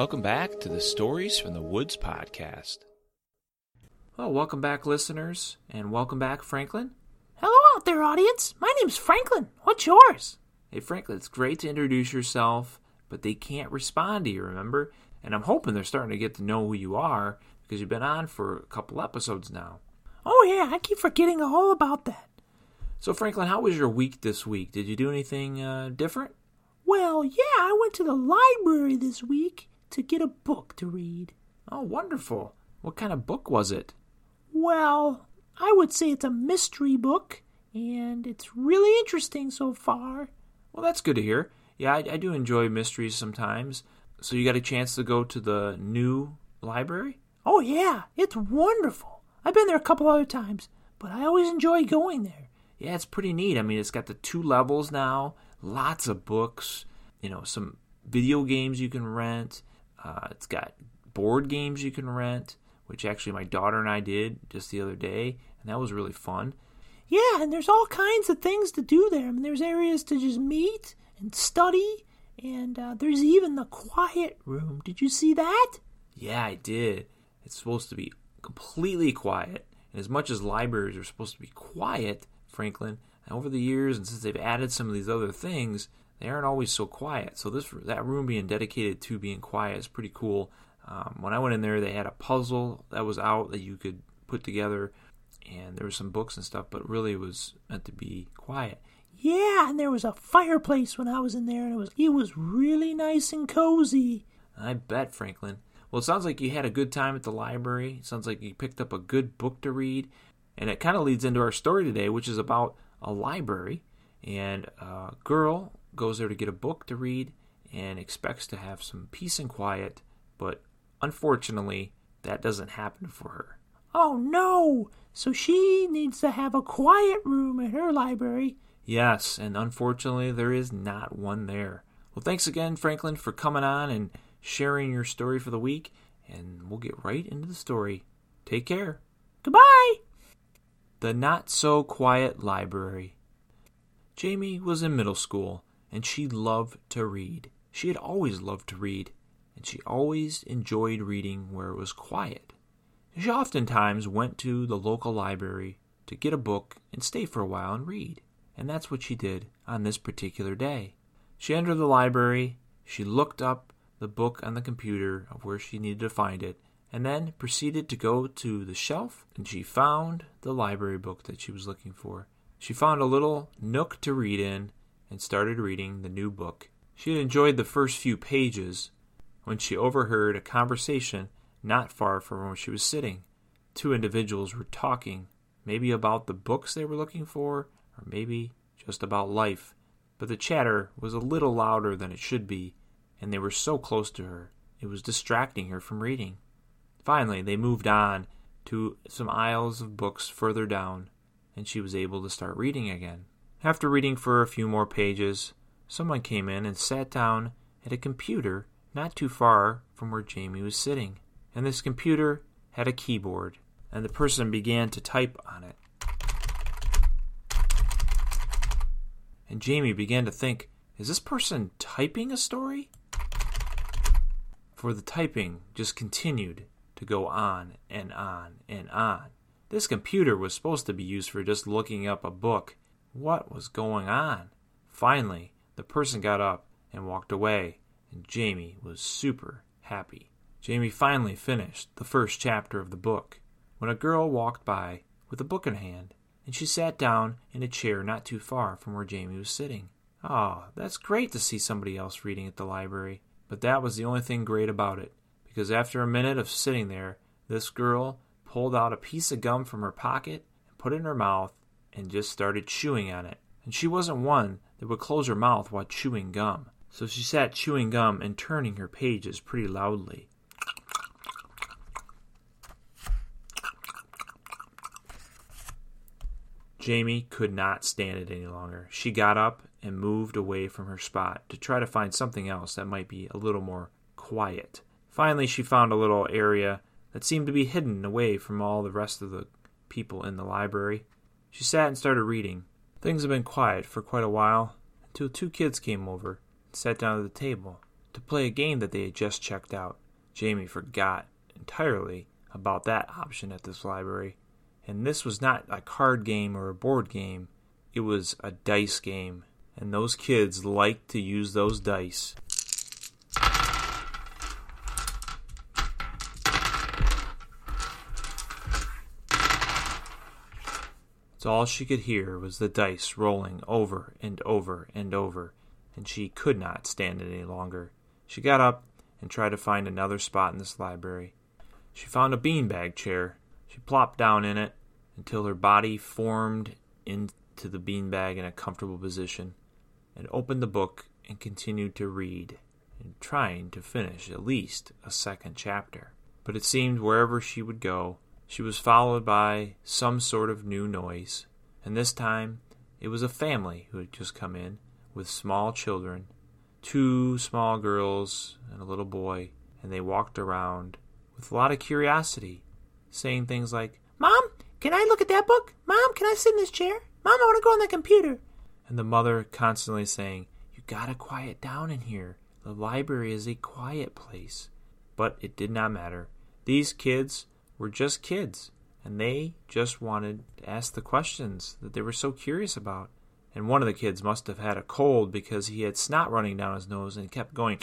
Welcome back to the Stories from the Woods podcast. Well, welcome back, listeners, and welcome back, Franklin. Hello out there, audience. My name's Franklin. What's yours? Hey, Franklin, it's great to introduce yourself, but they can't respond to you, remember? And I'm hoping they're starting to get to know who you are because you've been on for a couple episodes now. Oh, yeah, I keep forgetting all about that. So, Franklin, how was your week this week? Did you do anything uh, different? Well, yeah, I went to the library this week to get a book to read. Oh, wonderful. What kind of book was it? Well, I would say it's a mystery book, and it's really interesting so far. Well, that's good to hear. Yeah, I, I do enjoy mysteries sometimes. So, you got a chance to go to the new library? Oh, yeah, it's wonderful. I've been there a couple other times, but I always enjoy going there. Yeah, it's pretty neat. I mean, it's got the two levels now, lots of books, you know, some video games you can rent. Uh, it's got board games you can rent, which actually my daughter and I did just the other day, and that was really fun. Yeah, and there's all kinds of things to do there. I mean, there's areas to just meet and study, and uh, there's even the quiet room. Did you see that? Yeah, I did. It's supposed to be completely quiet. And as much as libraries are supposed to be quiet, Franklin, over the years and since they've added some of these other things, they aren't always so quiet. So this that room being dedicated to being quiet is pretty cool. Um, when I went in there, they had a puzzle that was out that you could put together, and there were some books and stuff. But really, it was meant to be quiet. Yeah, and there was a fireplace when I was in there, and it was it was really nice and cozy. I bet, Franklin. Well, it sounds like you had a good time at the library. It sounds like you picked up a good book to read. And it kind of leads into our story today, which is about a library. And a girl goes there to get a book to read and expects to have some peace and quiet. But unfortunately, that doesn't happen for her. Oh no! So she needs to have a quiet room at her library. Yes, and unfortunately, there is not one there. Well, thanks again, Franklin, for coming on and sharing your story for the week, and we'll get right into the story. Take care. Goodbye. The Not So Quiet Library. Jamie was in middle school, and she loved to read. She had always loved to read, and she always enjoyed reading where it was quiet. She oftentimes went to the local library to get a book and stay for a while and read, and that's what she did on this particular day. She entered the library, she looked up the book on the computer of where she needed to find it, and then proceeded to go to the shelf and she found the library book that she was looking for. She found a little nook to read in and started reading the new book. She had enjoyed the first few pages when she overheard a conversation not far from where she was sitting. Two individuals were talking, maybe about the books they were looking for, or maybe just about life. But the chatter was a little louder than it should be, and they were so close to her, it was distracting her from reading. Finally, they moved on to some aisles of books further down, and she was able to start reading again. After reading for a few more pages, someone came in and sat down at a computer not too far from where Jamie was sitting. And this computer had a keyboard, and the person began to type on it. And Jamie began to think, is this person typing a story? For the typing just continued to go on and on and on. This computer was supposed to be used for just looking up a book. What was going on? Finally, the person got up and walked away, and Jamie was super happy. Jamie finally finished the first chapter of the book when a girl walked by with a book in hand, and she sat down in a chair not too far from where Jamie was sitting. Ah, oh, that's great to see somebody else reading at the library. But that was the only thing great about it, because after a minute of sitting there, this girl pulled out a piece of gum from her pocket and put it in her mouth and just started chewing on it. And she wasn't one that would close her mouth while chewing gum. So she sat chewing gum and turning her pages pretty loudly. Jamie could not stand it any longer. She got up and moved away from her spot to try to find something else that might be a little more quiet. Finally, she found a little area that seemed to be hidden away from all the rest of the people in the library. She sat and started reading. Things had been quiet for quite a while until two kids came over and sat down at the table. to play a game that they had just checked out. Jamie forgot entirely about that option at this library. And this was not a card game or a board game, it was a dice game. And those kids liked to use those dice. So all she could hear was the dice rolling over and over and over, and she could not stand it any longer. She got up and tried to find another spot in this library. She found a beanbag chair. She plopped down in it until her body formed into the beanbag in a comfortable position, and opened the book and continued to read, and trying to finish at least a second chapter. But it seemed wherever she would go, she was followed by some sort of new noise, and this time it was a family who had just come in with small children, two small girls and a little boy, and they walked around with a lot of curiosity, saying things like, Mom, can I look at that book? Mom, can I sit in this chair? Mom, I want to go on the computer. And the mother constantly saying, You gotta quiet down in here. The library is a quiet place. But it did not matter. These kids were just kids, and they just wanted to ask the questions that they were so curious about. And one of the kids must have had a cold because he had snot running down his nose and kept going.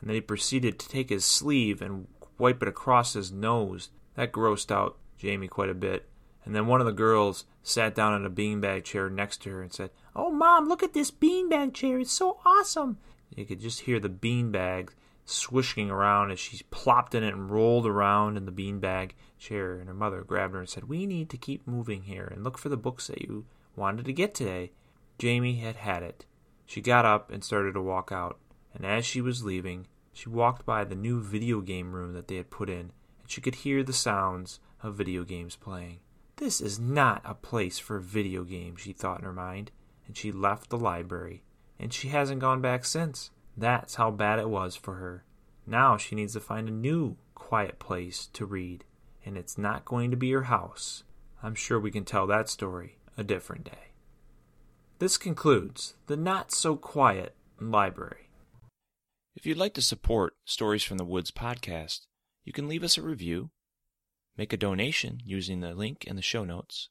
and then he proceeded to take his sleeve and wipe it across his nose. That grossed out Jamie quite a bit. And then one of the girls sat down in a beanbag chair next to her and said, Oh, Mom, look at this beanbag chair. It's so awesome. You could just hear the beanbag swishing around as she plopped in it and rolled around in the beanbag chair. And her mother grabbed her and said, We need to keep moving here and look for the books that you wanted to get today. Jamie had had it. She got up and started to walk out. And as she was leaving, she walked by the new video game room that they had put in, and she could hear the sounds of video games playing. This is not a place for video games, she thought in her mind, and she left the library. And she hasn't gone back since. That's how bad it was for her. Now she needs to find a new, quiet place to read, and it's not going to be her house. I'm sure we can tell that story a different day. This concludes the Not So Quiet Library. If you'd like to support Stories from the Woods podcast, you can leave us a review, make a donation using the link in the show notes,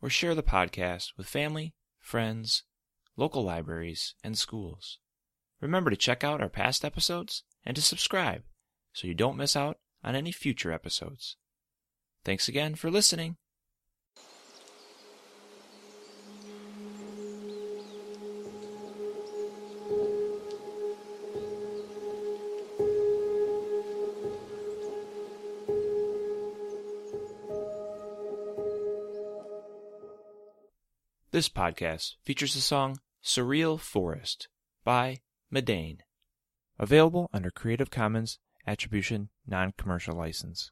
or share the podcast with family, friends, local libraries, and schools. Remember to check out our past episodes and to subscribe so you don't miss out on any future episodes. Thanks again for listening. This podcast features the song Surreal Forest by Meydän. Available under Creative Commons Attribution Non Commercial License.